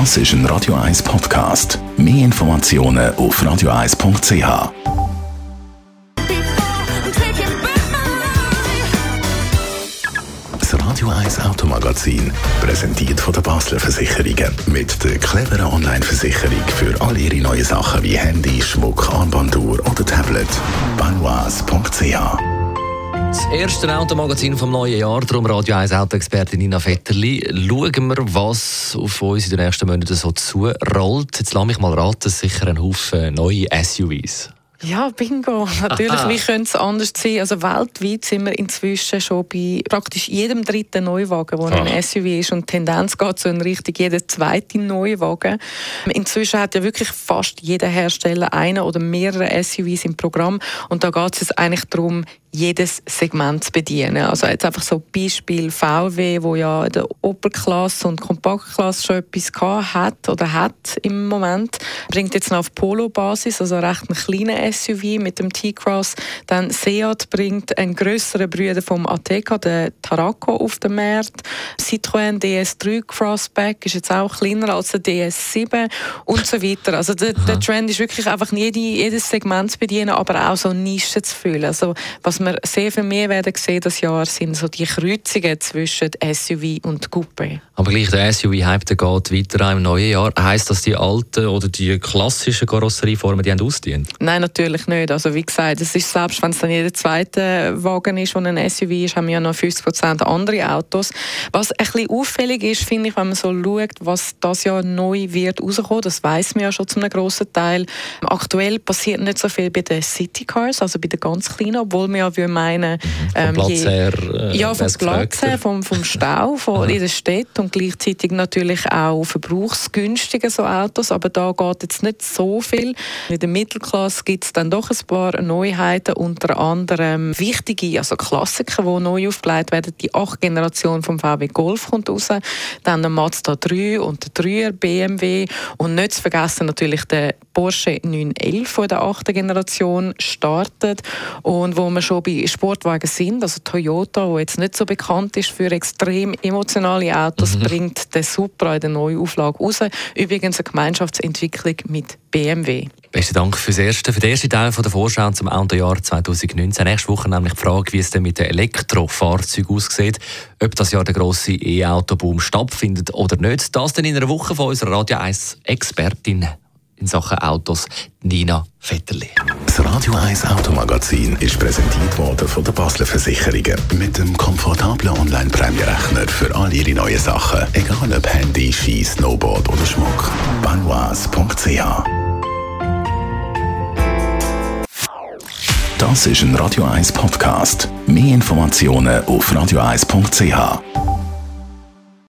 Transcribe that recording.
Das ist ein Radio 1 Podcast. Mehr Informationen auf radio1.ch. Das Radio 1 Automagazin, präsentiert von der Basler Versicherungen. Mit der cleveren Online-Versicherung für all Ihre neuen Sachen wie Handy, Schmuck, Armbanduhr oder Tablet. Banois.ch erste Automagazin vom neuen Jahr, darum Radio 1 Autoexpertin Nina Vetterli. Schauen wir, was auf uns in den nächsten Monaten so zurollt. Jetzt lass mich mal raten, sicher ein Haufen neue SUVs. Ja, bingo. Natürlich, wie könnte es anders sein? Also weltweit sind wir inzwischen schon bei praktisch jedem dritten Neuwagen, der ein SUV ist. Und die Tendenz geht so in Richtung jeder zweite Neuwagen. Inzwischen hat ja wirklich fast jeder Hersteller einen oder mehrere SUVs im Programm. Und da geht es eigentlich darum, jedes Segment zu bedienen. Also jetzt einfach so Beispiel VW, wo ja in der Oberklasse und Kompaktklasse schon etwas hat oder hat im Moment, bringt jetzt noch auf Polo-Basis, also recht einen kleinen SUV mit dem T-Cross. Dann Seat bringt einen größeren Brüder vom Ateca, den Tarako, auf den Markt. Citroën DS3 Crossback ist jetzt auch kleiner als der DS7 und so weiter. Also der, der Trend ist wirklich einfach jede, jedes Segment zu bedienen, aber auch so Nischen zu füllen. Also was wir sehr viel mehr werden sehen das Jahr sind so die Kreuzungen zwischen SUV und Coupé. Aber gleich der SUV-Hype geht weiter im neuen Jahr. Heißt das, die alten oder die klassischen Karosserieformen die haben ausdient? Nein, natürlich nicht. Also wie gesagt, es ist selbst, wenn es dann jeder zweite Wagen ist, der ein SUV ist, haben wir ja noch 50% andere Autos. Was ein bisschen auffällig ist, finde ich, wenn man so schaut, was das Jahr neu wird rauskommen, das weiß man ja schon zu einem grossen Teil. Aktuell passiert nicht so viel bei den City Cars, also bei den ganz kleinen, obwohl wir ja würde meinen, ähm, vom Platz her, äh, ja, vom Platz her, vom, vom Stau von in der Stadt und gleichzeitig natürlich auch verbrauchsgünstige so Autos, aber da geht jetzt nicht so viel. In der Mittelklasse gibt es dann doch ein paar Neuheiten, unter anderem wichtige, also Klassiker, die neu aufgelegt werden. Die 8 Generation vom VW Golf kommt raus, dann der Mazda 3 und der 3er BMW und nicht zu vergessen natürlich der Porsche 911 von der 8. Generation startet und wo wir schon bei Sportwagen sind, also Toyota, wo jetzt nicht so bekannt ist für extrem emotionale Autos, mhm. bringt der Supra in der Neuauflage raus. Übrigens eine Gemeinschaftsentwicklung mit BMW. Besten Dank fürs erste, für den ersten Teil von der Vorschau zum Autojahr 2019. Nächste Woche nämlich die Frage, wie es denn mit den Elektrofahrzeugen aussieht, ob das Jahr der grosse E-Auto-Boom stattfindet oder nicht. Das dann in einer Woche von unserer Radio 1 Expertin in Sachen Autos, Nina Vetterli. Das Radio 1 Automagazin ist präsentiert worden von der Basler Versicherungen mit dem komfortablen Online-Prämierechner für all Ihre neuen Sachen, egal ob Handy, Ski, Snowboard oder Schmuck. Banois.ch Das ist ein Radio 1 Podcast. Mehr Informationen auf radio1.ch.